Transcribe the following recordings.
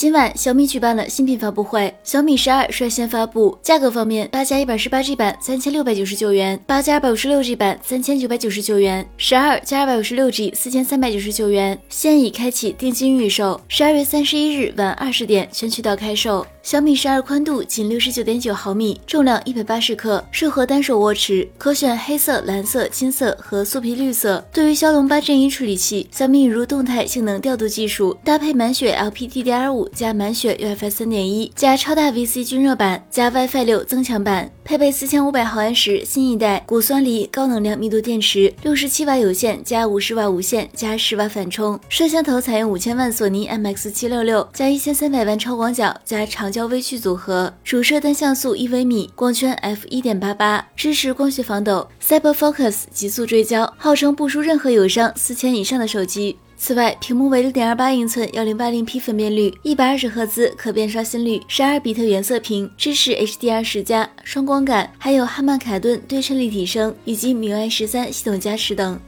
今晚小米举办了新品发布会，小米十二率先发布。价格方面，八加一百十八 G 版三千六百九十九元，八加二百五十六 G 版三千九百九十九元，十二加二百五十六 G 四千三百九十九元。现已开启定金预售，十二月三十一日晚二十点全渠道开售。小米十二宽度仅六十九点九毫米，重量一百八十克，适合单手握持，可选黑色、蓝色、金色和酥皮绿色。对于骁龙八 Gen 一处理器，小米引入动态性能调度技术，搭配满血 LPDDR5 加满血 UFS 三点一加超大 VC 均热板加 WiFi 六增强版，配备四千五百毫安时新一代钴酸锂高能量密度电池，六十七瓦有线加五十瓦无线加十瓦反充。摄像头采用五千万索尼 MX 七六六加一千三百万超广角加长。焦微距组合，主摄单像素一微米，光圈 f 一点八八，支持光学防抖，Cyber Focus 极速追焦，号称不输任何友商四千以上的手机。此外，屏幕为六点二八英寸，幺零八零 P 分辨率，一百二十赫兹可变刷新率，十二比特原色屏，支持 HDR 十加，双光感，还有汉曼卡顿对称立体声以及 MIUI 十三系统加持等。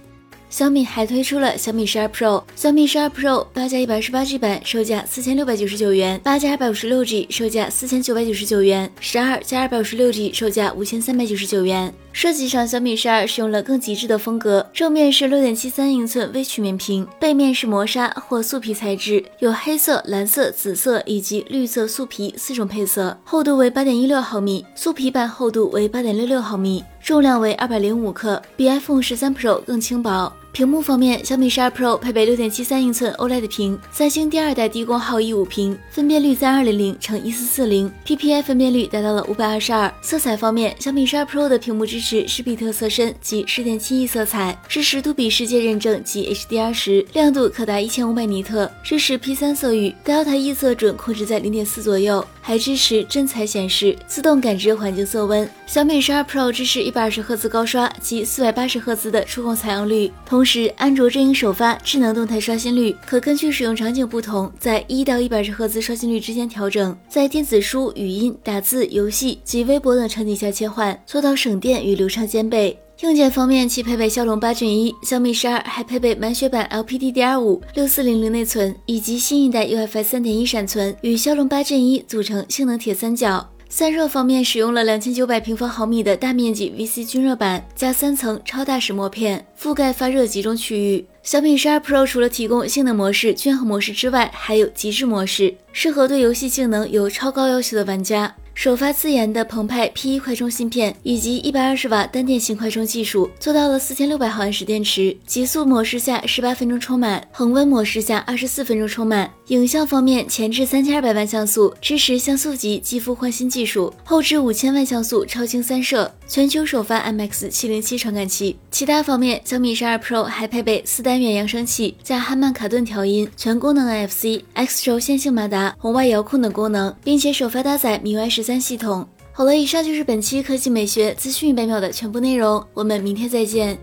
小米还推出了小米十二 Pro，小米十二 Pro 八加一百二十八 G 版售价四千六百九十九元，八加二百五十六 G 售价四千九百九十九元，十二加二百五十六 G 售价五千三百九十九元。设计上，小米十二使用了更极致的风格，正面是六点七三英寸微曲面屏，背面是磨砂或素皮材质，有黑色、蓝色、紫色以及绿色素皮四种配色，厚度为八点一六毫米，素皮版厚度为八点六六毫米，重量为二百零五克，比 iPhone 十三 Pro 更轻薄。屏幕方面，小米十二 Pro 配备六点七三英寸 OLED 屏，三星第二代低功耗 E 五屏，分辨率三二零零乘一四四零，PPI 分辨率达到了五百二十二。色彩方面，小米十二 Pro 的屏幕支持施比特色深及十点七亿色彩，支持杜比世界认证及 HDR 十，亮度可达一千五百尼特，支持 P 三色域，Delta E 色准控制在零点四左右，还支持真彩显示，自动感知环境色温。小米十二 Pro 支持一百二十赫兹高刷及四百八十赫兹的触控采样率，同同时，安卓阵营首发智能动态刷新率可根据使用场景不同，在一到一百十赫兹刷新率之间调整，在电子书、语音、打字、游戏及微博等场景下切换，做到省电与流畅兼备。硬件方面，其配备骁龙八 Gen 一，小米十二还配备满血版 LPDDR5 六四零零内存以及新一代 UFS 三点一闪存，与骁龙八 Gen 一组成性能铁三角。散热方面，使用了两千九百平方毫米的大面积 VC 均热板，加三层超大石墨片，覆盖发热集中区域。小米十二 Pro 除了提供性能模式、均衡模式之外，还有极致模式，适合对游戏性能有超高要求的玩家。首发自研的澎湃 P1 快充芯片以及一百二十瓦单电型快充技术，做到了四千六百毫安时电池，极速模式下十八分钟充满，恒温模式下二十四分钟充满。影像方面，前置三千二百万像素，支持像素级肌肤换新技术；后置五千万像素超清三摄，全球首发 MX 七零七传感器。其他方面，小米十二 Pro 还配备四单元扬声器加哈曼卡顿调音，全功能 NFC、X 轴线性马达、红外遥控等功能，并且首发搭载 MIUI 三系统。好了，以上就是本期科技美学资讯一百秒的全部内容，我们明天再见。